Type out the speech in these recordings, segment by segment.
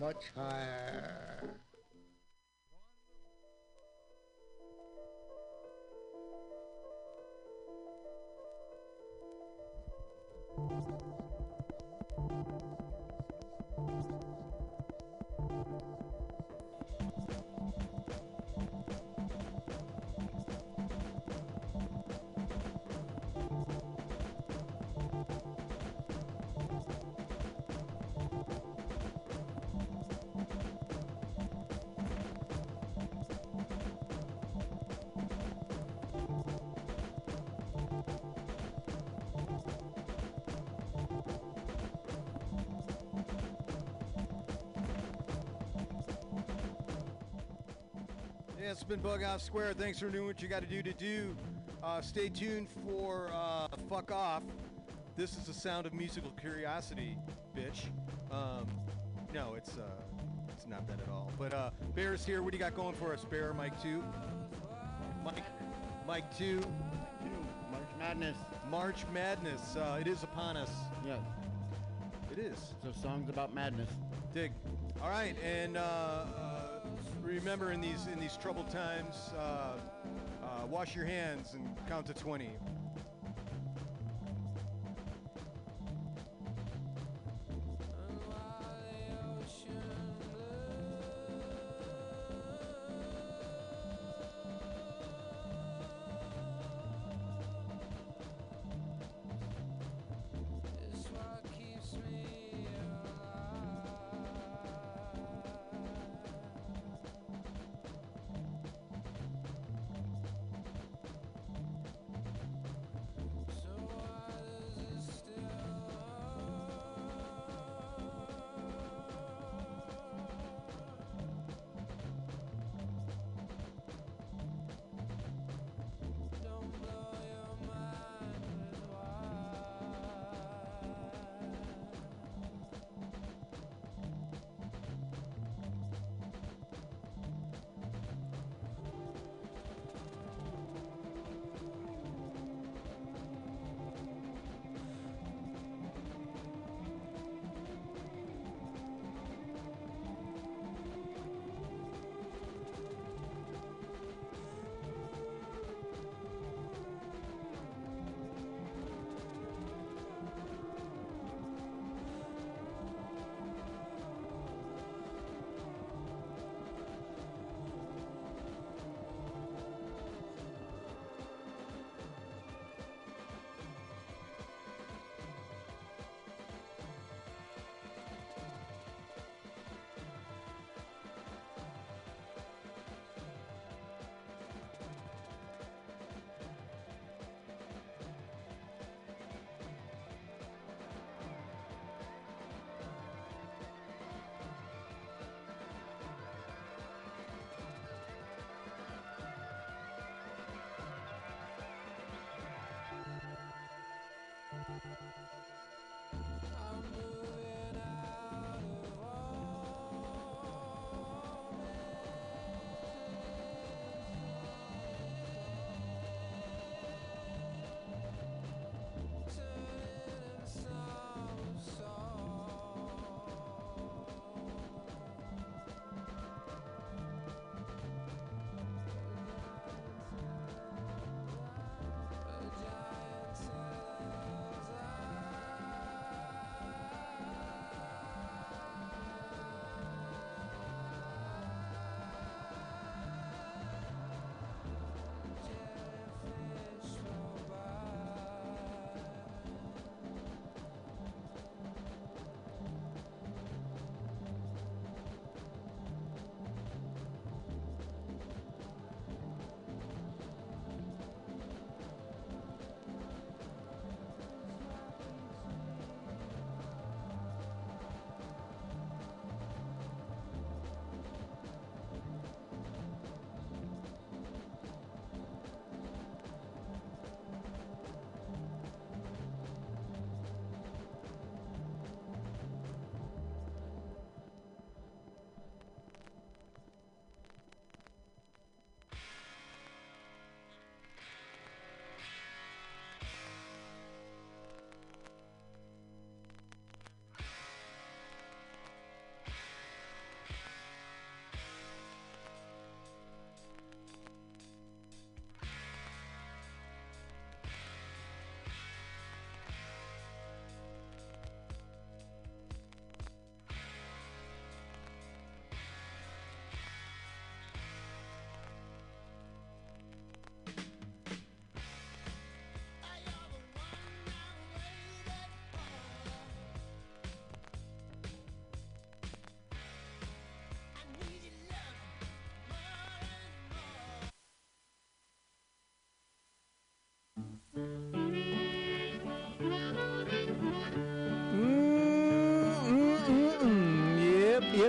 much higher. Yeah, it's been Bughouse Square. Thanks for doing what you got to do to do. Uh, stay tuned for uh, Fuck Off. This is the sound of musical curiosity, bitch. Um, no, it's uh, it's not that at all. But uh, Bear's here. What do you got going for us, Bear? Mike two. Mike, Mike two. March Madness. March Madness. Uh, it is upon us. Yes. It is. So songs about madness. Dig. All right, and uh, remember in these in these troubled times, uh, uh, wash your hands and count to twenty.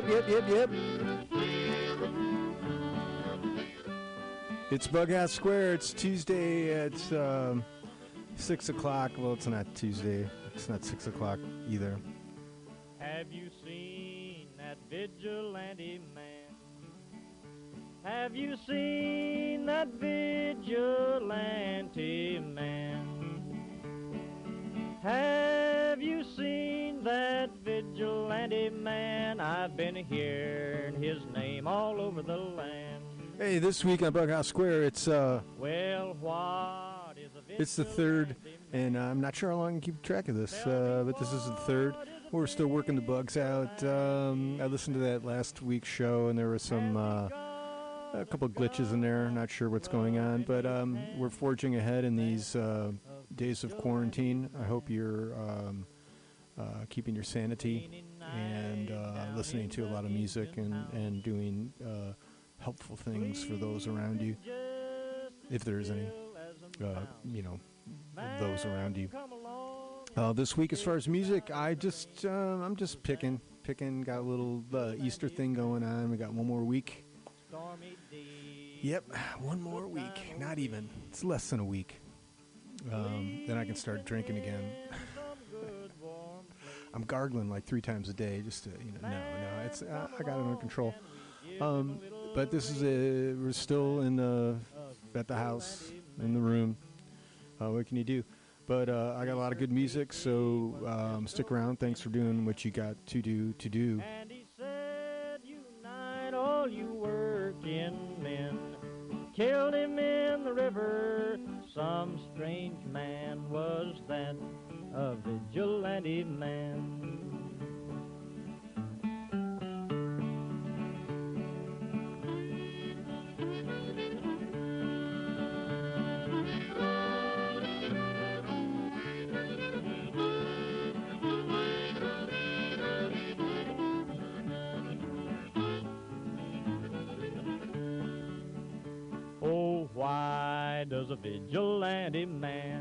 Yep, yep, yep, yep. It's Bughouse Square. It's Tuesday. It's um, six o'clock. Well, it's not Tuesday. It's not six o'clock either. Have you seen that vigilante man? Have you seen that vigilante man? Hearing his name all over the land. Hey, this week on Bughouse Square, it's uh, Well, what is a it's the third, and I'm not sure how long I can keep track of this, uh, but this is the third. We're still working the bugs out. Um, I listened to that last week's show, and there were some uh, a couple of glitches in there. Not sure what's going on, but um, we're forging ahead in these uh, days of quarantine. I hope you're um, uh, keeping your sanity and uh, listening to a lot of music and and doing uh, helpful things for those around you, if there is any. Uh, you know, those around you. Uh, this week, as far as music, I just uh, I'm just picking, picking. Got a little uh, Easter thing going on. We got one more week. Yep, one more week. Not even. It's less than a week. Um, then I can start drinking again. I'm gargling like three times a day. Just to, you know, no, no, it's uh, I got it under control. Um, but this is a we're still in the at the house in the room. Uh, what can you do? But uh, I got a lot of good music, so um, stick around. Thanks for doing what you got to do to do. And he said, Unite all you working men. Killed him in the river. Some strange man was that, a vigilante man. Oh, why does a vigilante man?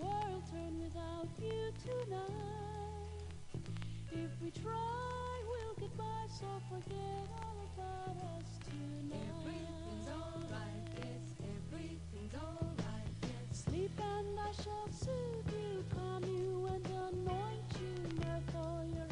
World turn without you tonight. If we try, we'll get by, so forget all about us tonight. Everything's alright, yes, everything's alright, yes. Sleep and I shall soothe you, calm you and anoint you, mirth all your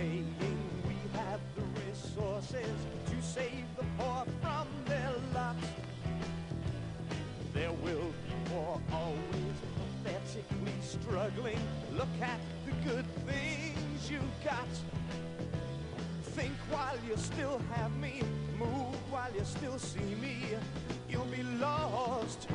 saying we have the resources to save the poor from their lot. There will be more always pathetically struggling. Look at the good things you've got. Think while you still have me. Move while you still see me. You'll be lost.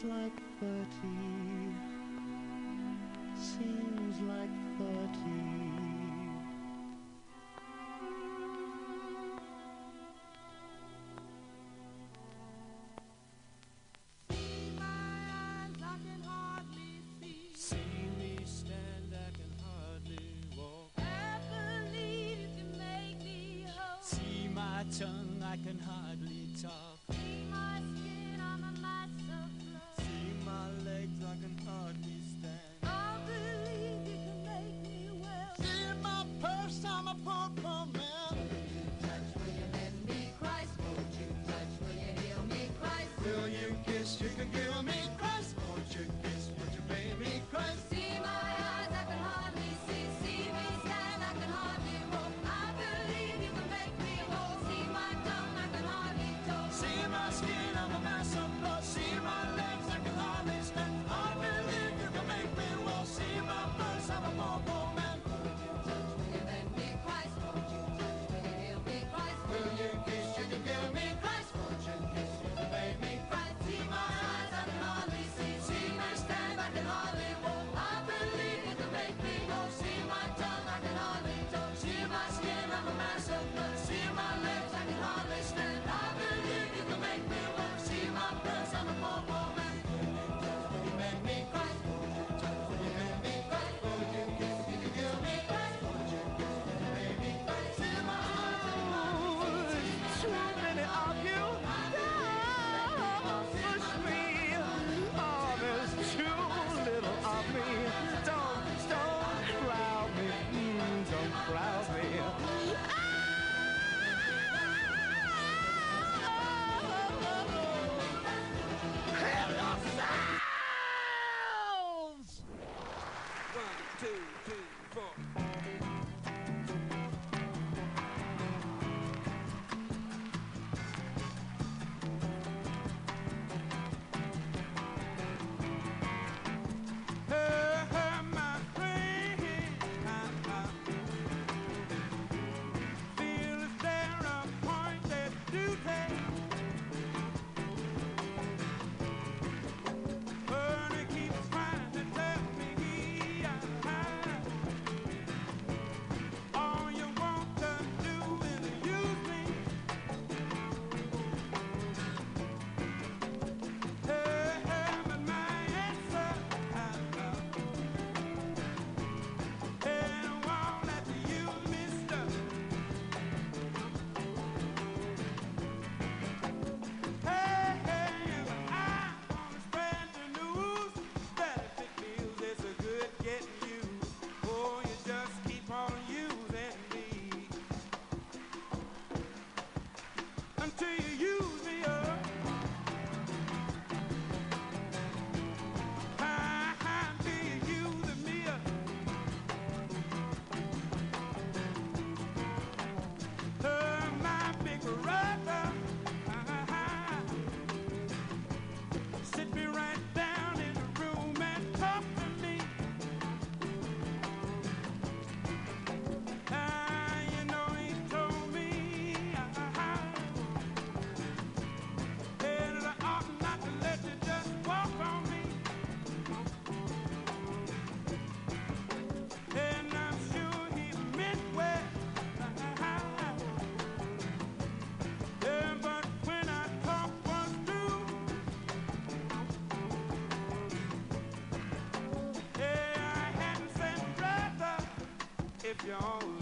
Seems like 30 Seems like 30 three, four. If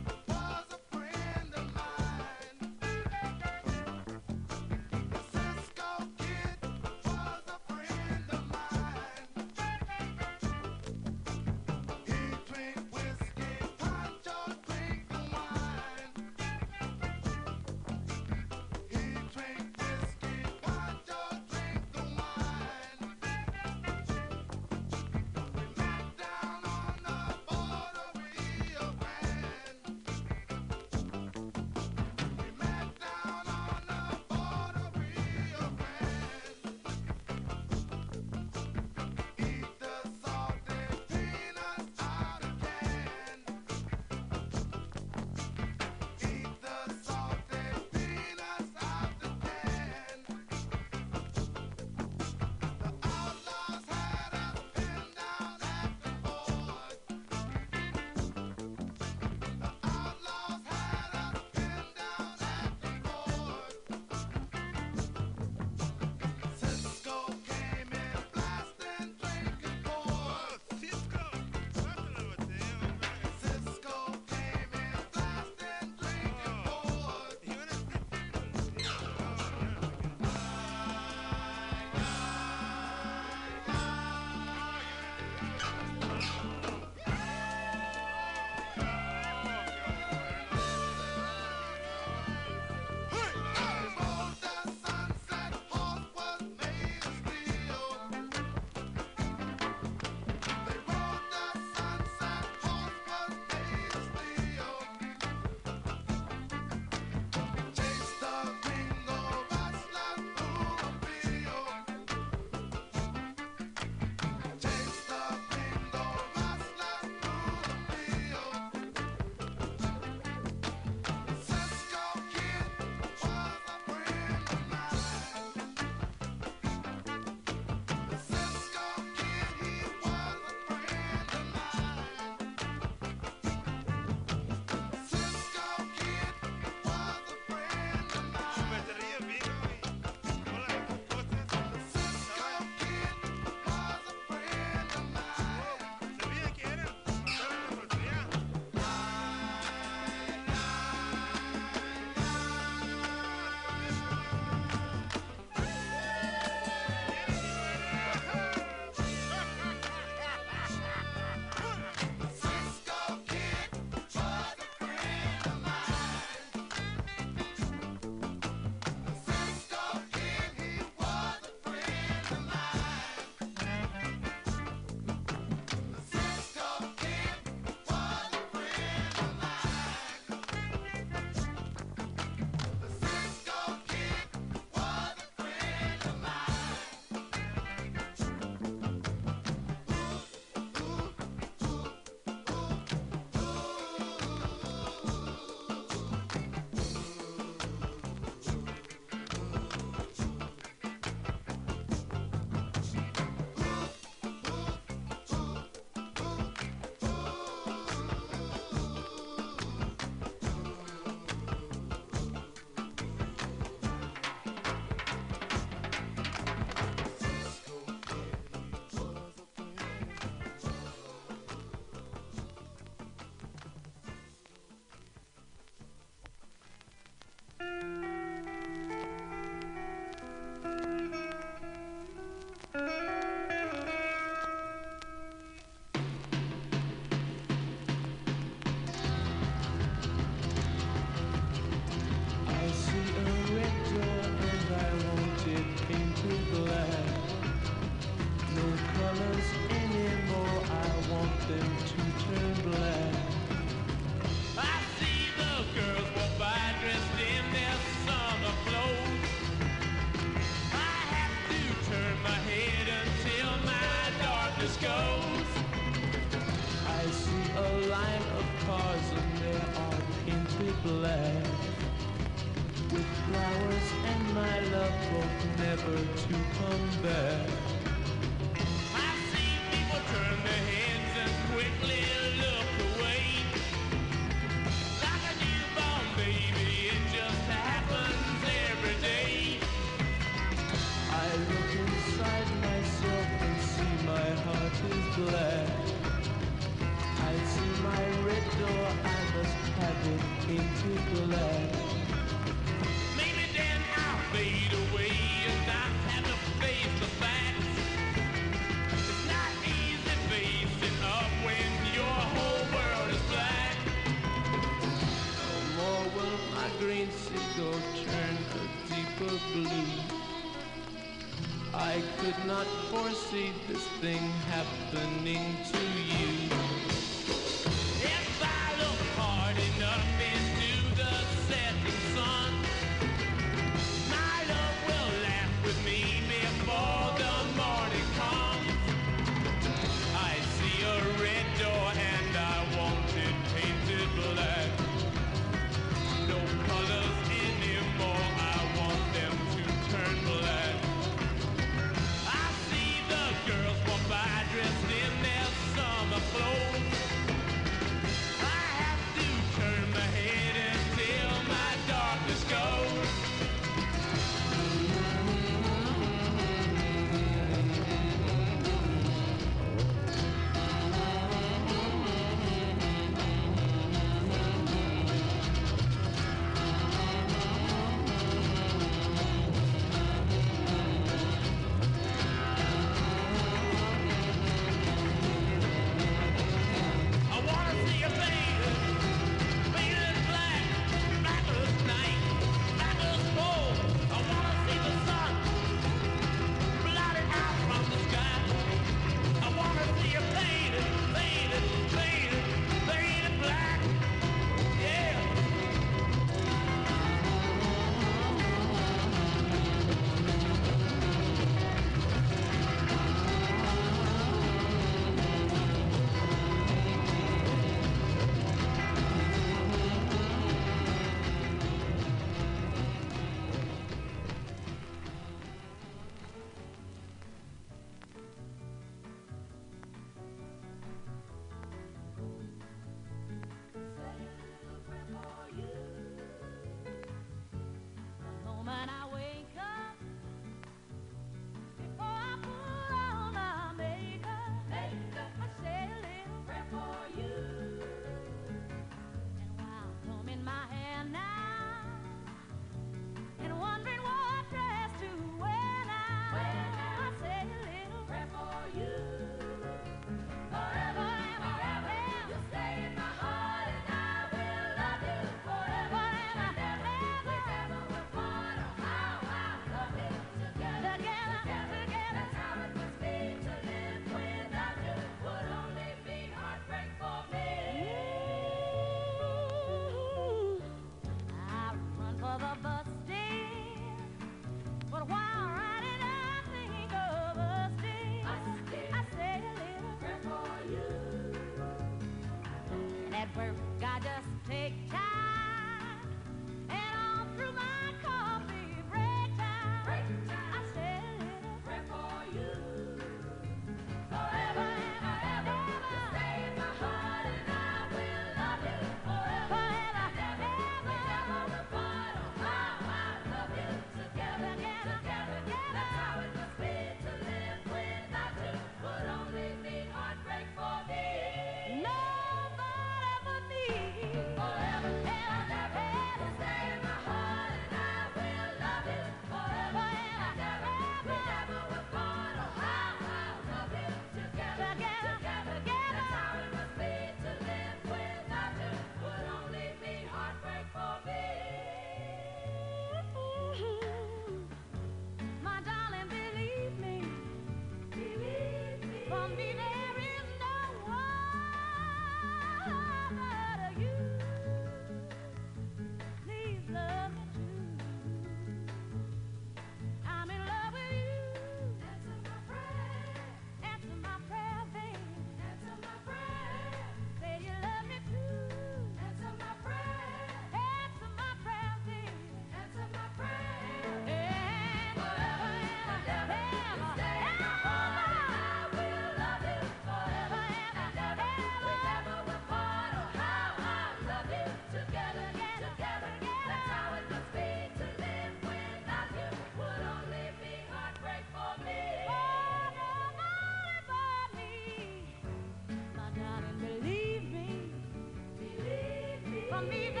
me,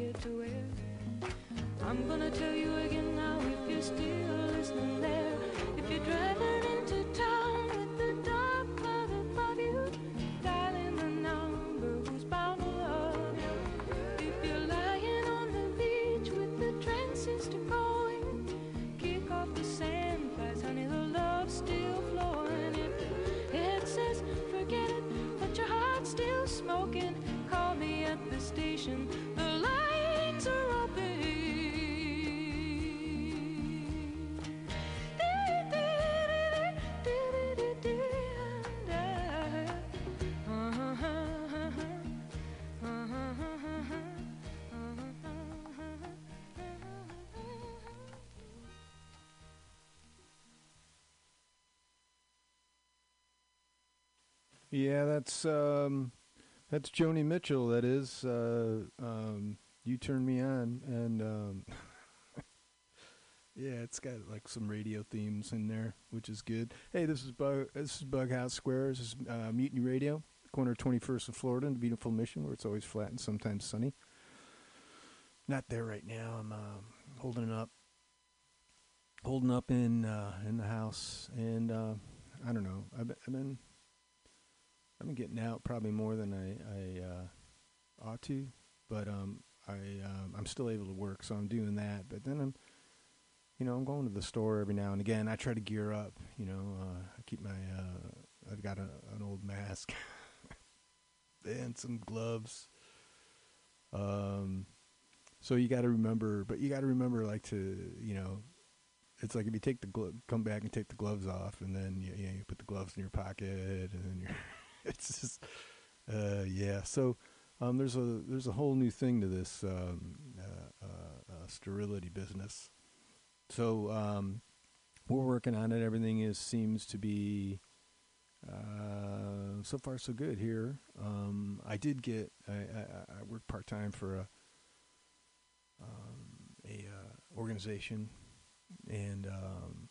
get to wear. I'm gonna tell you again now if you're still listening there. If you're driving into town with the dark cloud above you, dialing the number who's bound to love you. If you're lying on the beach with the transistor going, kick off the sand flies, honey, the love's still flowing. If the head says forget it, but your heart's still smoking, Yeah, that's um, that's Joni Mitchell. That is. Uh, um, you turn me on, and um, yeah, it's got like some radio themes in there, which is good. Hey, this is Bug. This is Bughouse Square. This is uh, Mutiny Radio, corner Twenty First and Florida, in the beautiful Mission, where it's always flat and sometimes sunny. Not there right now. I'm uh, holding it up, holding up in uh, in the house, and uh, I don't know. I've been, Been getting out probably more than I, I uh, ought to, but um, I um, I'm still able to work, so I'm doing that. But then I'm, you know, I'm going to the store every now and again. I try to gear up. You know, uh, I keep my uh, I've got a, an old mask and some gloves. Um, so you got to remember, but you got to remember, like to you know, it's like if you take the glo- come back and take the gloves off, and then you, you, know, you put the gloves in your pocket, and then you're it's just uh, yeah. So um, there's a there's a whole new thing to this um, uh, uh, uh, sterility business. So um, we're working on it. Everything is seems to be uh, so far so good here. Um, I did get I, I, I worked part time for a um, a uh, organization, and um,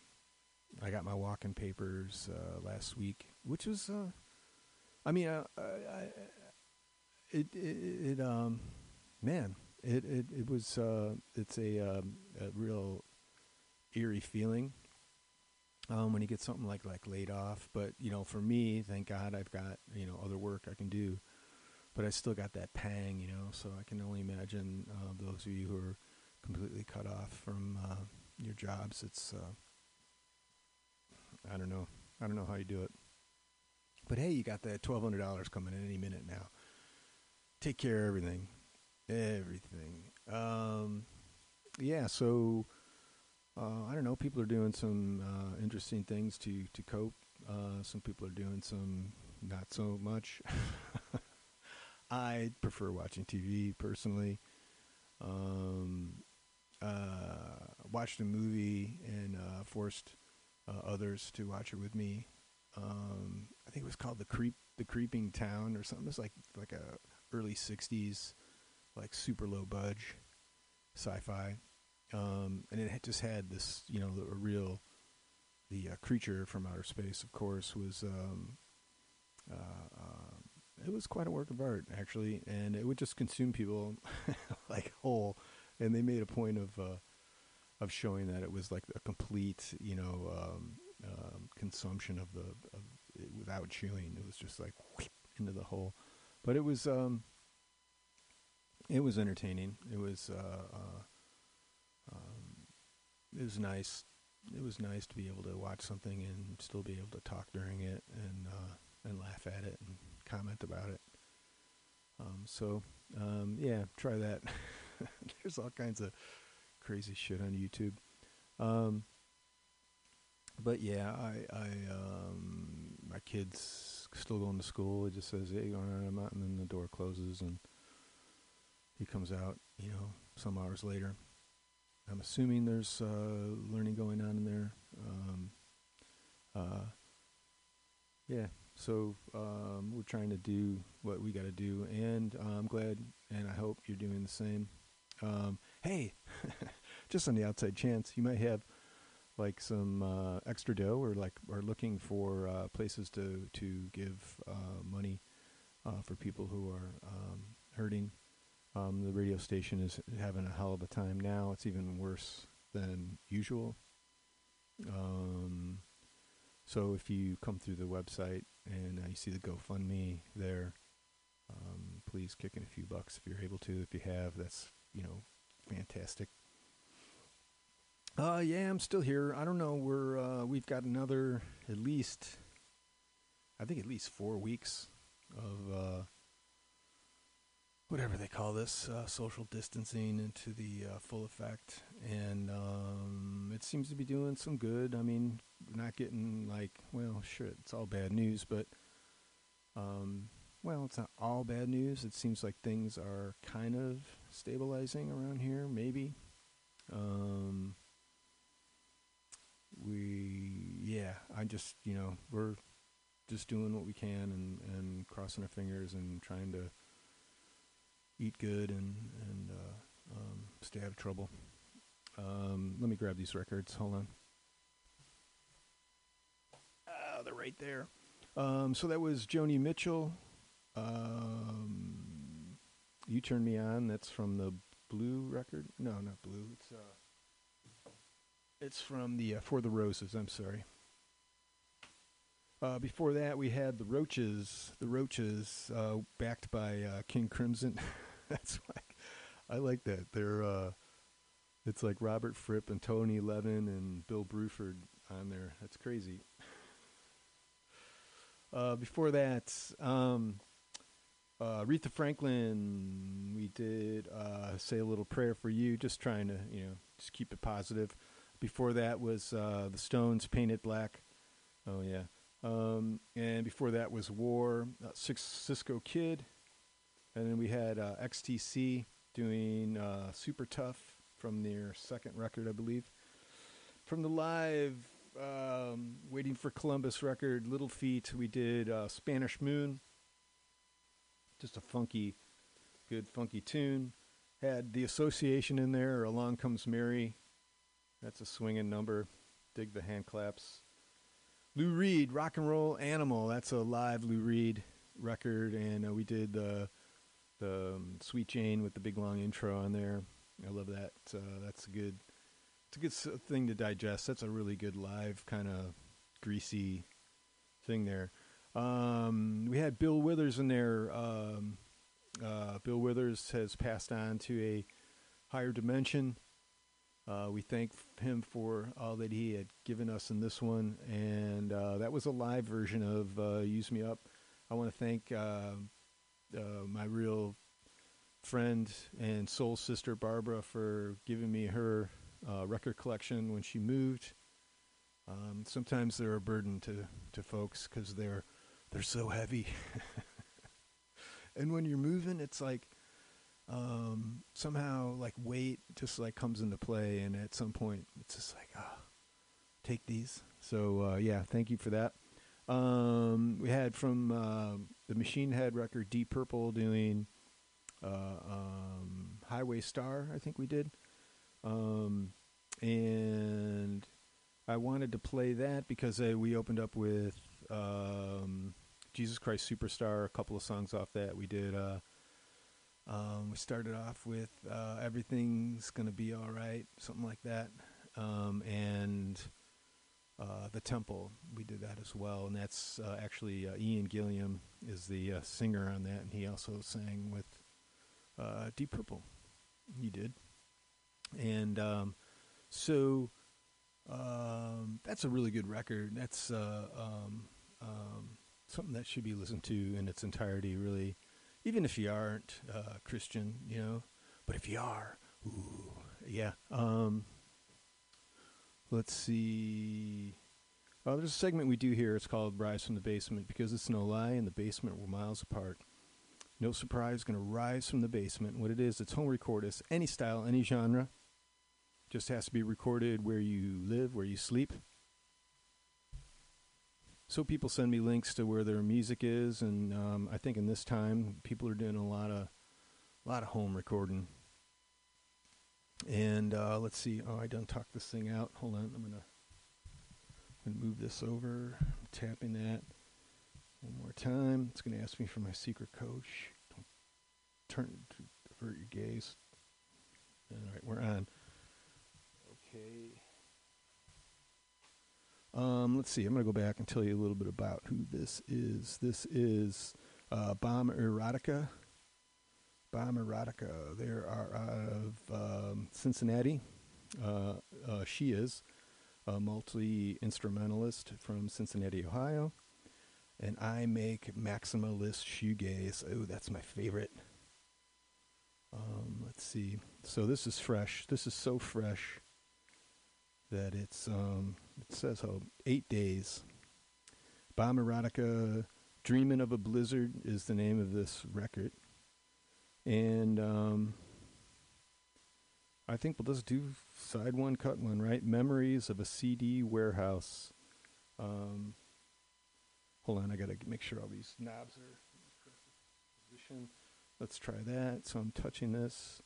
I got my walk-in papers last week, which was I mean, uh, I, I, it, it, it, um, man, it, it, it was, uh, it's a, um, a real eerie feeling, um, when you get something like, like laid off. But, you know, for me, thank God I've got, you know, other work I can do, but I still got that pang, you know, so I can only imagine, uh, those of you who are completely cut off from, uh, your jobs. It's, uh, I don't know. I don't know how you do it. But hey, you got that twelve hundred dollars coming in any minute now. Take care of everything, everything. Um, yeah. So uh, I don't know. People are doing some uh, interesting things to to cope. Uh, some people are doing some not so much. I prefer watching TV personally. Um, uh, watched a movie and uh, forced uh, others to watch it with me. Um, I think it was called the creep, the creeping town or something. It was like like a early '60s, like super low budge, sci-fi, um, and it just had this, you know, a real, the uh, creature from outer space, of course, was. Um, uh, um, it was quite a work of art, actually, and it would just consume people like whole. And they made a point of uh, of showing that it was like a complete, you know, um, um, consumption of the of it without chewing. It was just like whoop, into the hole. But it was um, it was entertaining. It was uh, uh, um, it was nice. It was nice to be able to watch something and still be able to talk during it and uh, and laugh at it and comment about it. Um, so um, yeah, try that. There's all kinds of crazy shit on YouTube. Um, but yeah, I, I, um, my kid's still going to school. It just says, "Hey, all right, I'm out," and then the door closes, and he comes out. You know, some hours later. I'm assuming there's uh, learning going on in there. Um, uh, yeah, so um, we're trying to do what we got to do, and uh, I'm glad, and I hope you're doing the same. Um, hey, just on the outside chance, you might have like some uh, extra dough, or like are looking for uh, places to to give uh, money uh, for people who are um, hurting. Um, the radio station is having a hell of a time now. It's even worse than usual. Um, so if you come through the website and you see the GoFundMe there, um, please kick in a few bucks if you're able to. If you have, that's you know fantastic. Uh, yeah, I'm still here. I don't know. We're uh, we've got another at least, I think at least four weeks of uh, whatever they call this uh, social distancing into the uh, full effect, and um, it seems to be doing some good. I mean, not getting like well, shit, it's all bad news, but um, well, it's not all bad news. It seems like things are kind of stabilizing around here, maybe. Um, we, yeah, I just, you know, we're just doing what we can and, and crossing our fingers and trying to eat good and, and uh, um, stay out of trouble. Um, let me grab these records. Hold on. Ah, they're right there. Um, so that was Joni Mitchell. Um, you turned me on. That's from the Blue record. No, not Blue. It's uh, it's from the uh, For the Roses. I'm sorry. Uh, before that, we had the Roaches. The Roaches, uh, backed by uh, King Crimson. That's why I like that. They're uh, it's like Robert Fripp and Tony Levin and Bill Bruford on there. That's crazy. Uh, before that, um, uh, Aretha Franklin, we did uh, say a little prayer for you, just trying to, you know, just keep it positive. Before that was uh, the Stones, Paint It Black. Oh yeah, um, and before that was War, uh, Six Cisco Kid, and then we had uh, XTC doing uh, Super-Tuff from their second record, I believe. From the live um, Waiting for Columbus record, Little Feat, we did uh, Spanish Moon. Just a funky, good funky tune. Had the Association in there, Along Comes Mary. That's a swinging number. Dig the hand claps. Lou Reed, Rock and Roll Animal. That's a live Lou Reed record, and uh, we did the the um, Sweet Jane with the big long intro on there. I love that. Uh, that's a good. It's a good thing to digest. That's a really good live kind of greasy thing there. Um, we had Bill Withers in there. Um, uh, Bill Withers has passed on to a higher dimension. Uh, we thank him for all that he had given us in this one, and uh, that was a live version of uh, "Use Me Up." I want to thank uh, uh, my real friend and soul sister Barbara for giving me her uh, record collection when she moved. Um, sometimes they're a burden to, to folks because they're they're so heavy, and when you're moving, it's like um, somehow like weight just like comes into play, and at some point it's just like ah, take these. So uh, yeah, thank you for that. Um, we had from uh, the Machine Head record Deep Purple doing uh, um, Highway Star, I think we did. Um, and I wanted to play that because uh, we opened up with um, Jesus Christ Superstar, a couple of songs off that. We did. Um, we started off with uh, Everything's Gonna Be Alright, something like that. Um, and uh, The Temple, we did that as well. And that's uh, actually uh, Ian Gillan is the uh, singer on that, and he also sang with uh, Deep Purple. He did. And um, so um, that's a really good record. That's um, um, something that should be listened to in its entirety, really. Even if you aren't uh, Christian, you know. But if you are, ooh, yeah. Um, let's see. Uh, there's a segment we do here. It's called Rise from the Basement because it's no lie. In the basement, we're miles apart. No surprise, going to rise from the basement. What it is, it's home recordist, any style, any genre. Just has to be recorded where you live, where you sleep. So people send me links to where their music is, and um, I think in this time, people are doing a lot of, a lot of home recording. And uh, let's see. Oh, I done talked this thing out. Hold on, I'm gonna, I'm gonna move this over. I'm tapping that one more time. It's gonna ask me for my secret. Shh, Don't turn to avert your gaze. All right, we're on. Okay. Um, let's see. I'm going to go back and tell you a little bit about who this is. This is uh, Bomb Erotica. Bomb Erotica. They are out of um, Cincinnati. Uh, uh, she is a multi instrumentalist from Cincinnati, Ohio. And I make maximalist shoegaze. Oh, that's my favorite. Um, let's see. So this is fresh. This is so fresh that it's um, it says how eight days. Bomb erotica, dreaming of a blizzard is the name of this record, and um, I think we'll just do side one, cut one, right? Memories of a CD warehouse. Um, hold on, I gotta make sure all these knobs are in position. Let's try that. So I'm touching this.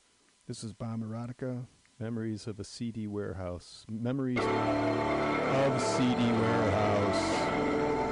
This is Bomb Erotica. Memories of a CD warehouse. Memories of CD warehouse.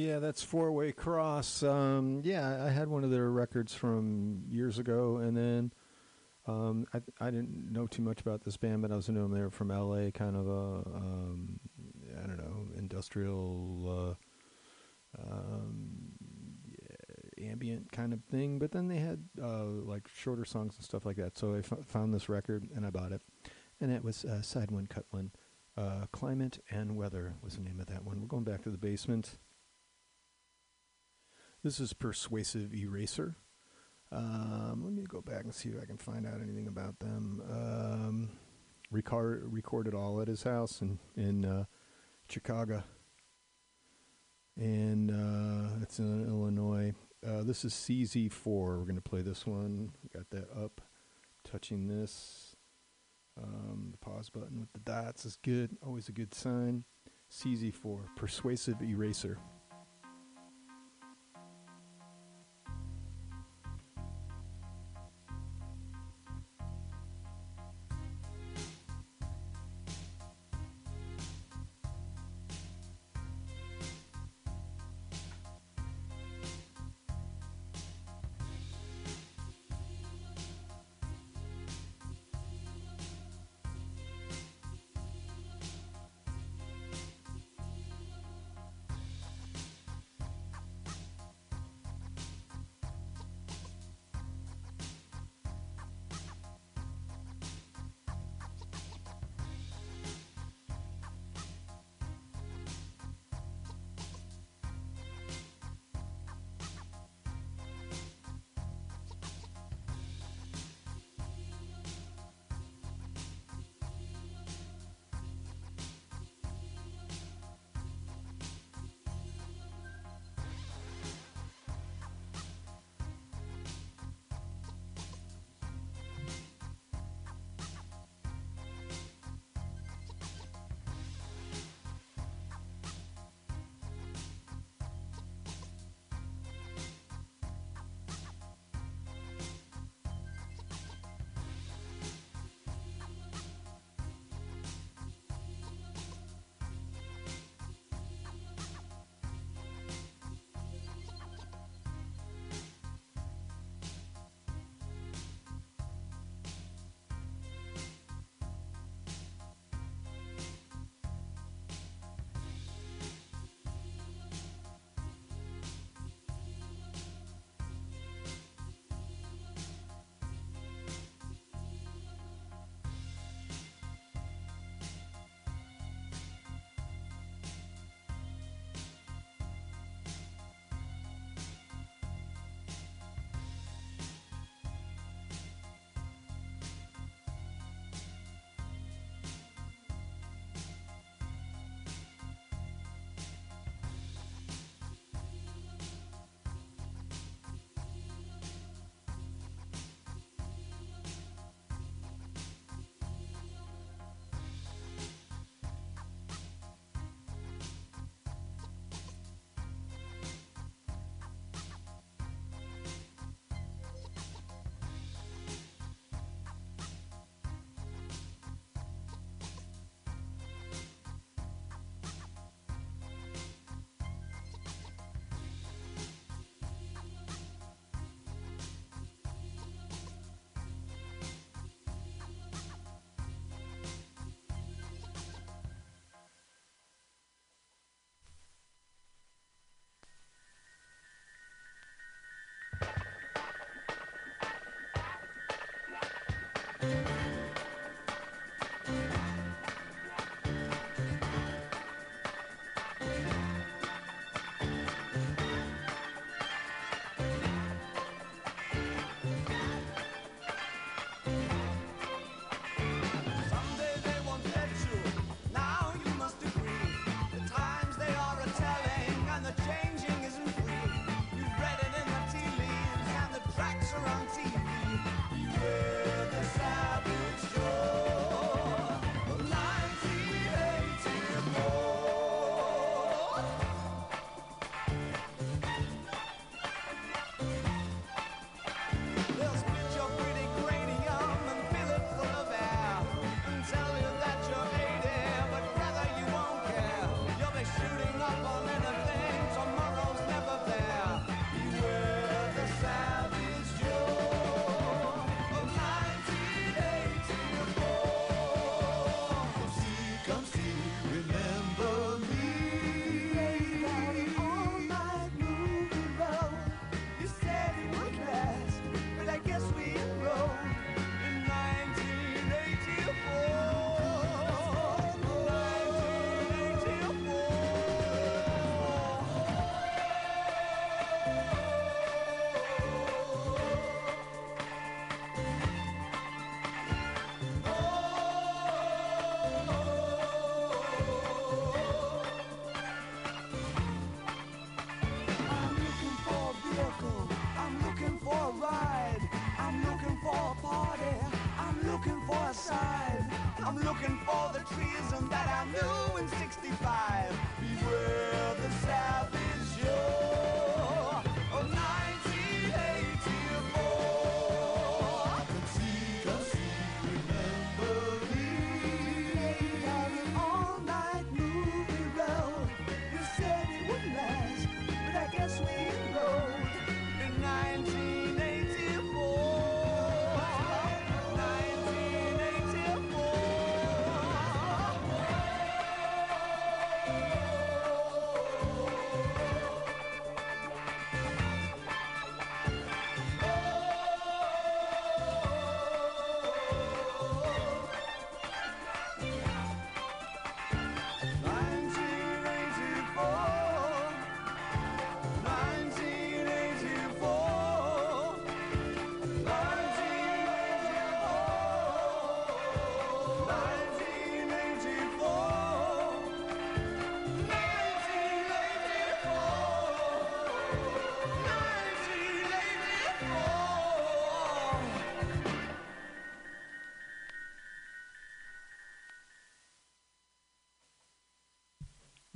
Yeah, that's Four Way Cross. Um, yeah, I had one of their records from years ago, and then um, I, I didn't know too much about this band, but I was knew them. They were from L.A., kind of a um, I don't know industrial, uh, um, ambient kind of thing. But then they had uh, like shorter songs and stuff like that. So I f- found this record and I bought it, and it was uh, Side One Cut One. Uh, Climate and Weather was the name of that one. We're going back to the basement. This is Persuasive Eraser. Um, let me go back and see if I can find out anything about them. Um, record, recorded all at his house in in uh, Chicago, and uh, it's in Illinois. Uh, this is CZ4. We're going to play this one. Got that up. Touching this. Um, the pause button with the dots is good. Always a good sign. CZ4. Persuasive Eraser.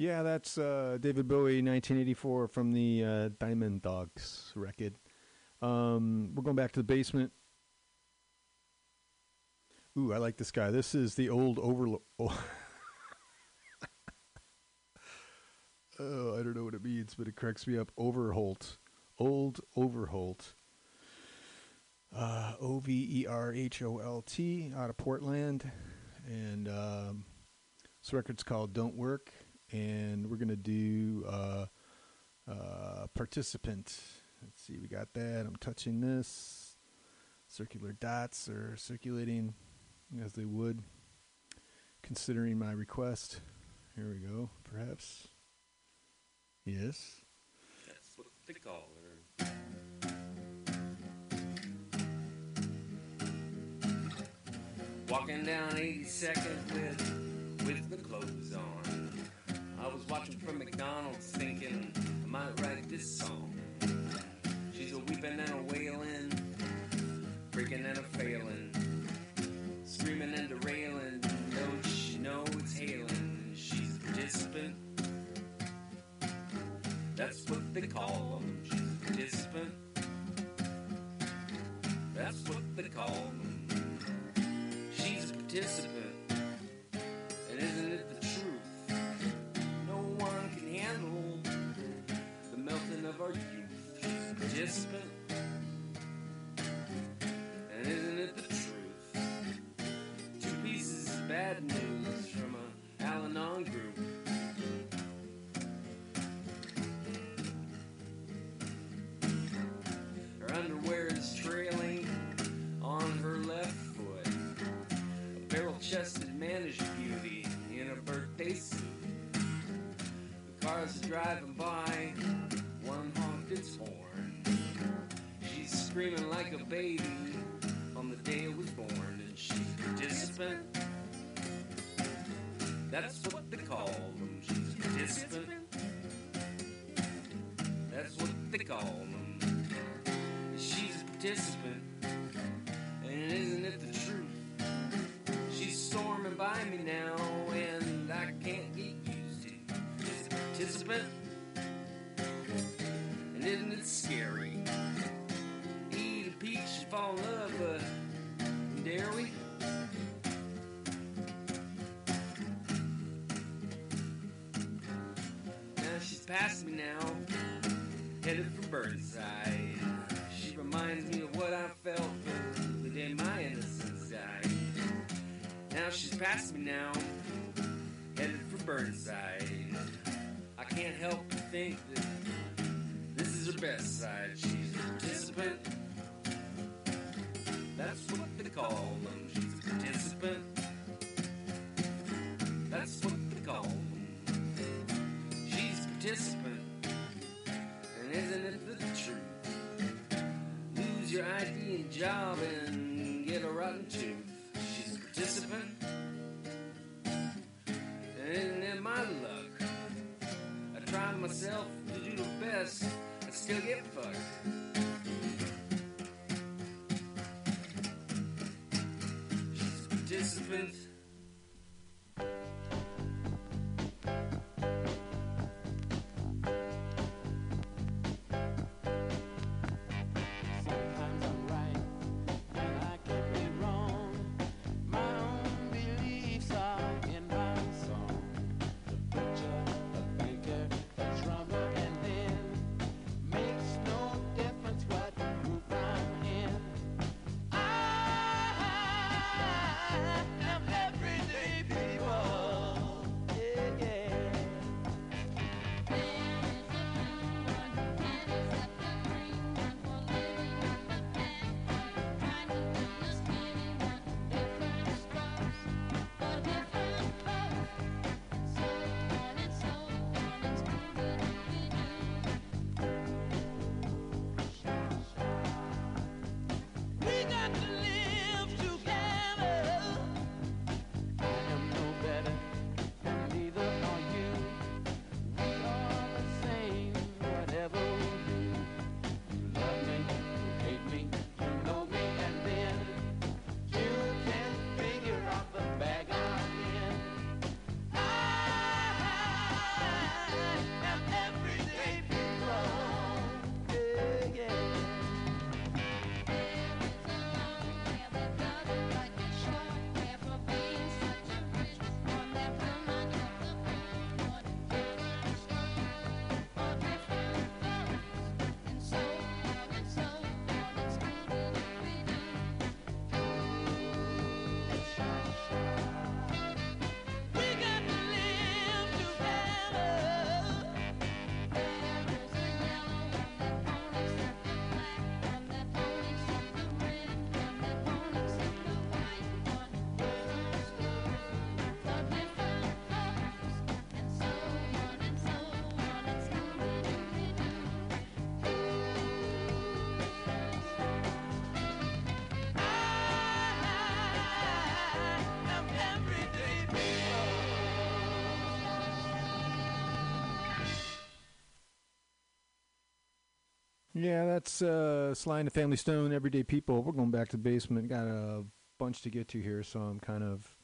Yeah, that's uh, David Bowie, 1984, from the uh, Diamond Dogs record. Um, we're going back to the basement. Ooh, I like this guy. This is the old Overlord. Oh. oh, I don't know what it means, but it cracks me up. Overholt. Old Overholt. Uh, O V E R H O L T out of Portland. And um, this record's called Don't Work. And we're going to do uh, uh, Participant. Let's see, we got that. I'm touching this. Circular dots are circulating as they would, considering my request. Here we go, perhaps. Yes. That's what they call. Walking down 82nd with with the clothes on. I was watching from McDonald's thinking I might write this song. She's a weeping and a wailing, freaking and a failing, screaming and derailing. Don't she know it's hailing? She's a participant. That's what they call them. She's a participant. That's what they call them. She's a participant. She's Yeah, that's uh, Sly and the Family Stone, Everyday People. We're going back to the basement. Got a bunch to get to here, so I'm kind of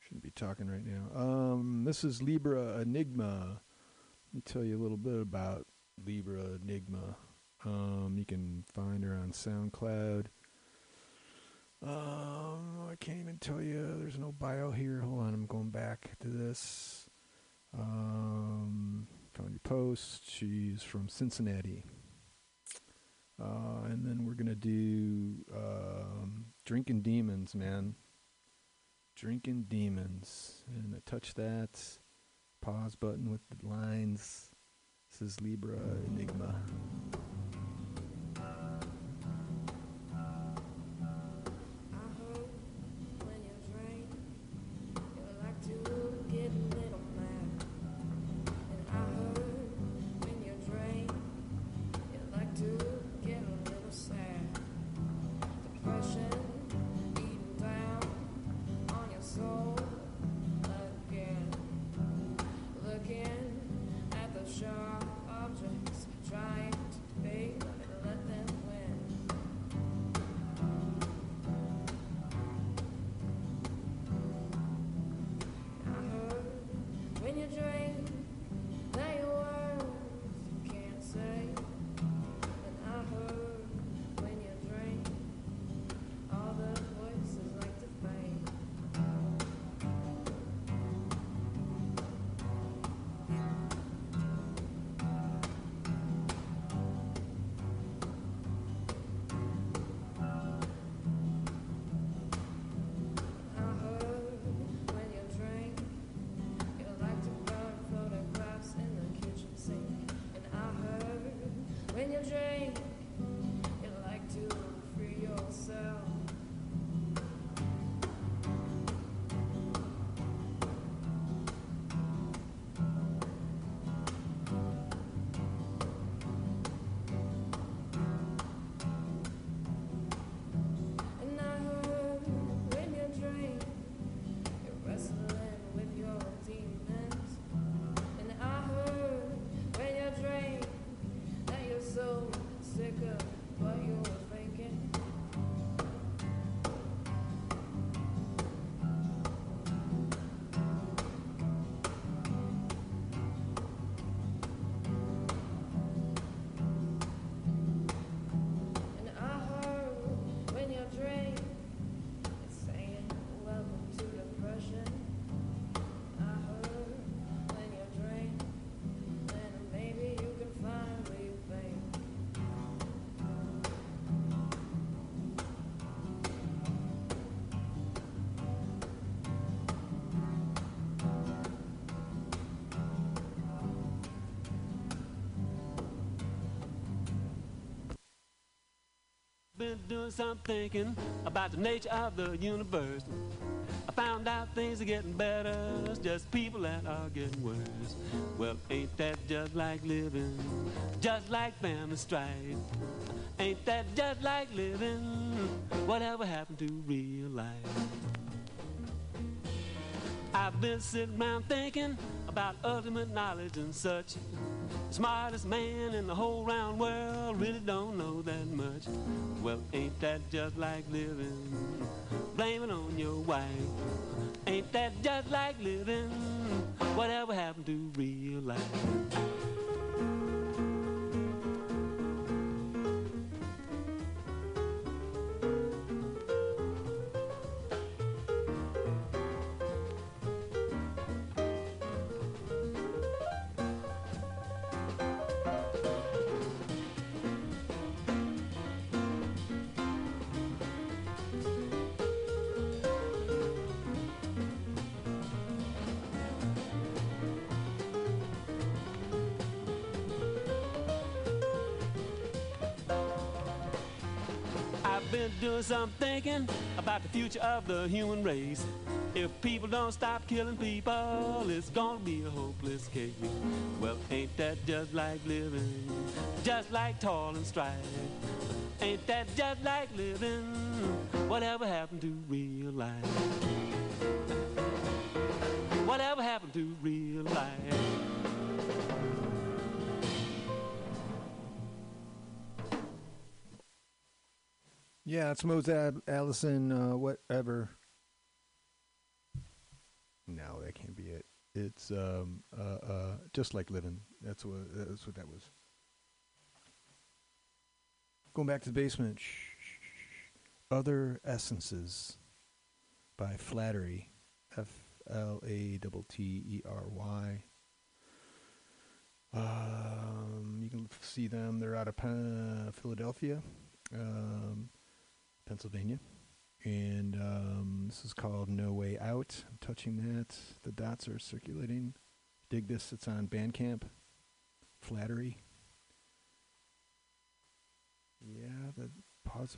shouldn't be talking right now. Um, this is Libra Enigma. Let me tell you a little bit about Libra Enigma. Um, you can find her on SoundCloud. Um, I can't even tell you. There's no bio here. Hold on, I'm going back to this. Um, post. She's from Cincinnati. Uh, and then we're gonna do um, drinking demons, man. Drinking demons, and I touch that pause button with the lines. This is Libra Enigma. Been doing some thinking about the nature of the universe. I found out things are getting better, it's just people that are getting worse. Well, ain't that just like living? Just like family strife. Ain't that just like living? Whatever happened to real life? I've been sitting around thinking about ultimate knowledge and such. Smartest man in the whole round world really don't know that much. Well, ain't that just like living? Blaming on your wife. Ain't that just like living? Whatever happened to real life? Thinking about the future of the human race. If people don't stop killing people, it's gonna be a hopeless case. Well, ain't that just like living? Just like toil and strife. Ain't that just like living? Whatever happened to real life? Whatever happened to real Yeah, it's Mose Ab- Allison, uh, whatever. No, that can't be it. It's um, uh, uh, just like living. That's what that's what that was. Going back to the basement. Shh, shh. Other essences by Flattery, F L A T T E R Y. Um, you can see them. They're out of Philadelphia, um, Pennsylvania, and um, this is called "No Way Out." I'm touching that. The dots are circulating. Dig this. It's on Bandcamp. Flattery. Yeah, the pause.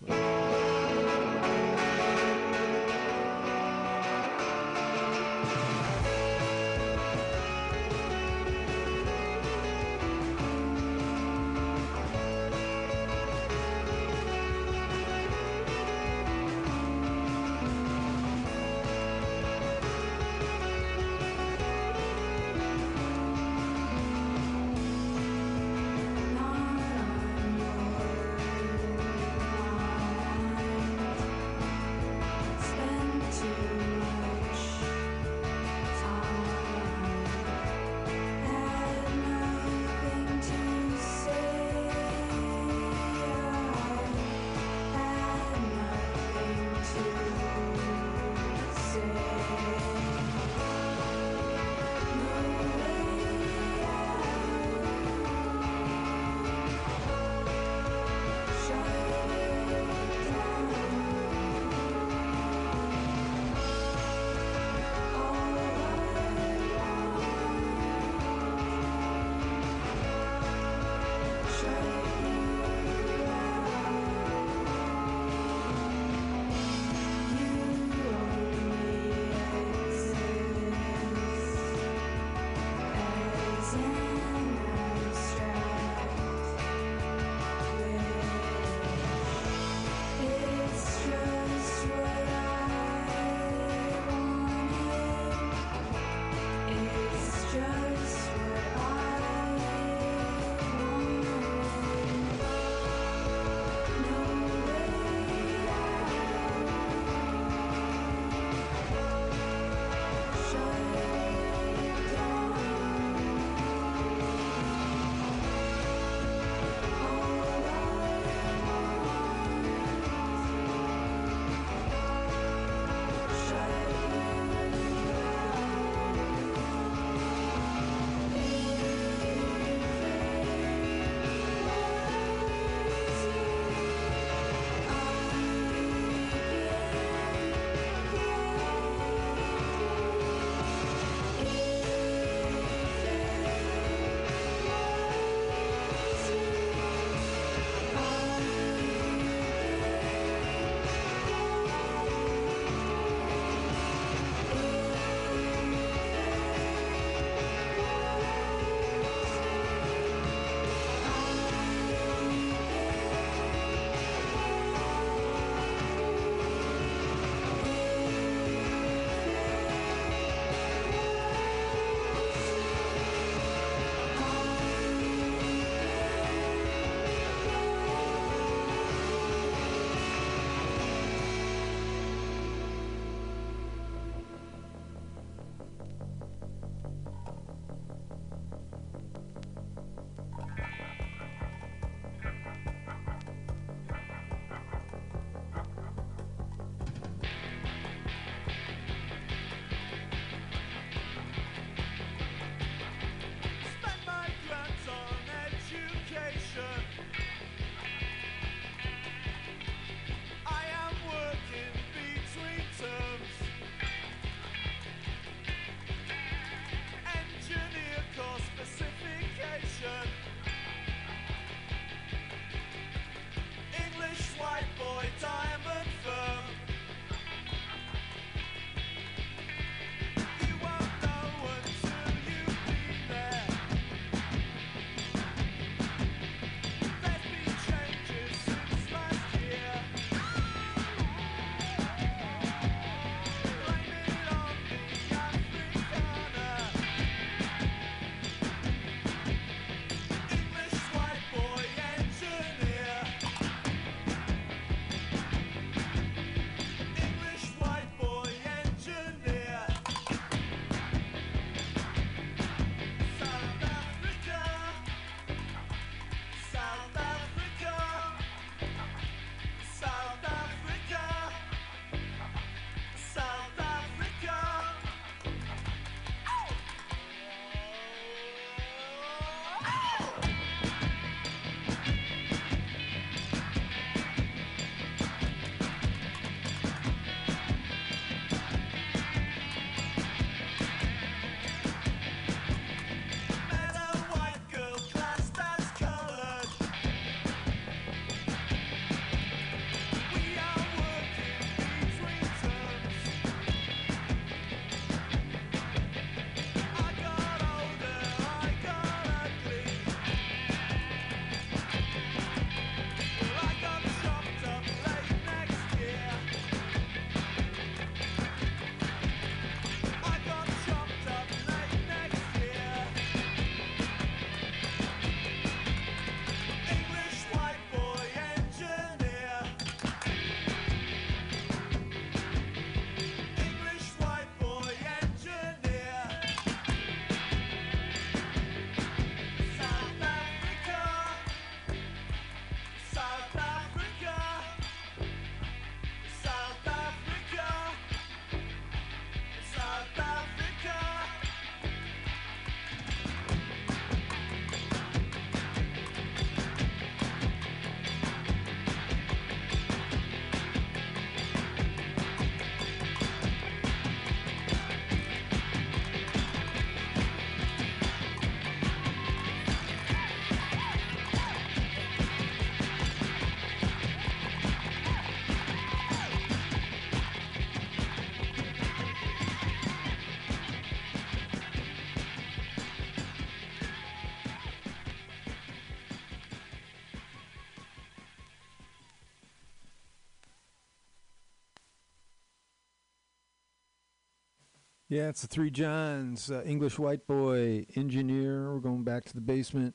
Yeah, it's the three Johns. Uh, English white boy, engineer. We're going back to the basement.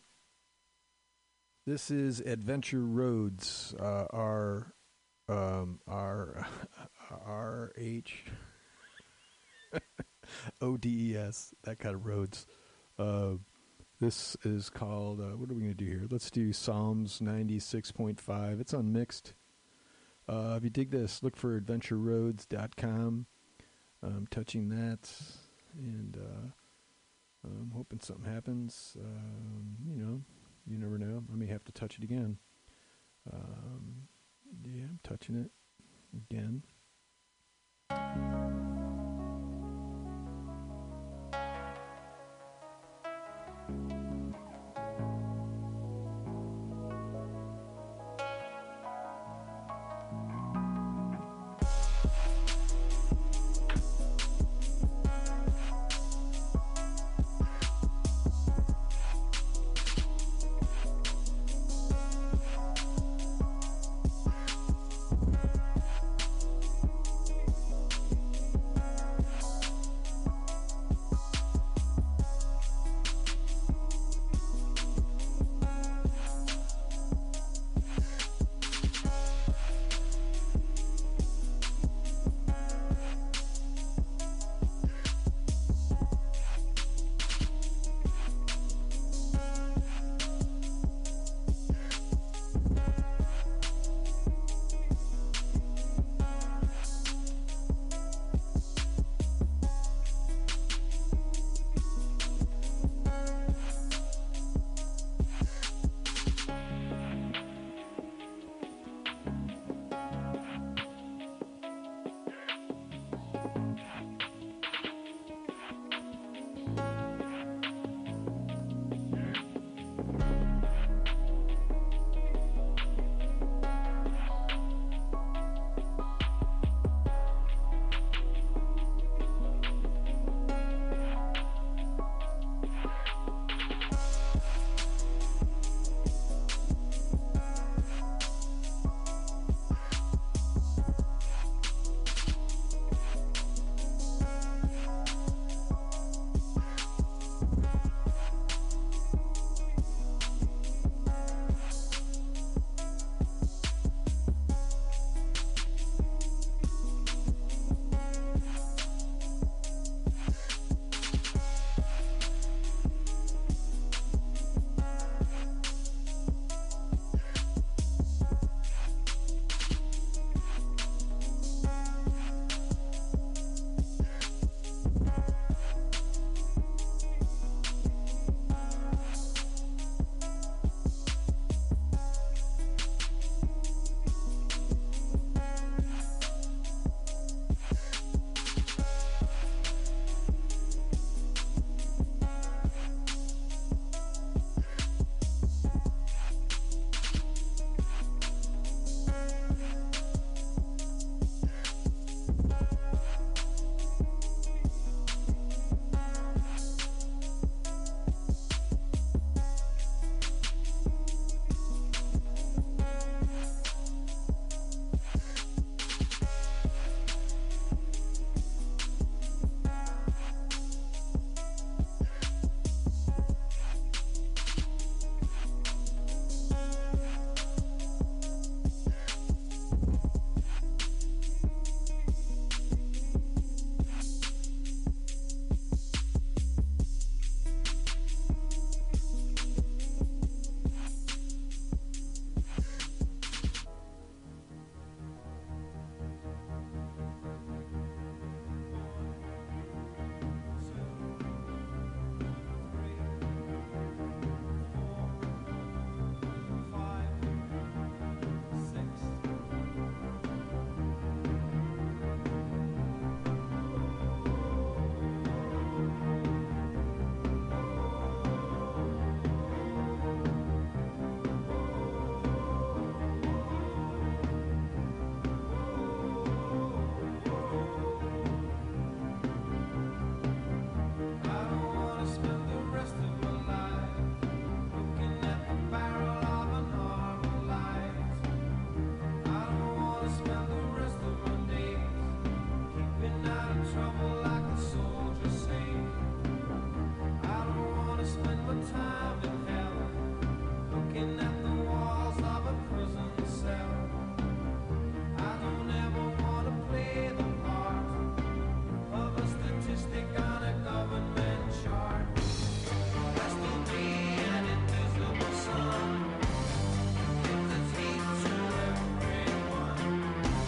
This is Adventure Rhodes. Uh, R, um, R, R H O D E S. That kind of roads. Uh, this is called. Uh, what are we going to do here? Let's do Psalms ninety six point five. It's unmixed. Uh, if you dig this, look for AdventureRhodes.com um, touching that, and uh, I'm hoping something happens. Um, you know, you never know. I may have to touch it again. Um, yeah, I'm touching it again.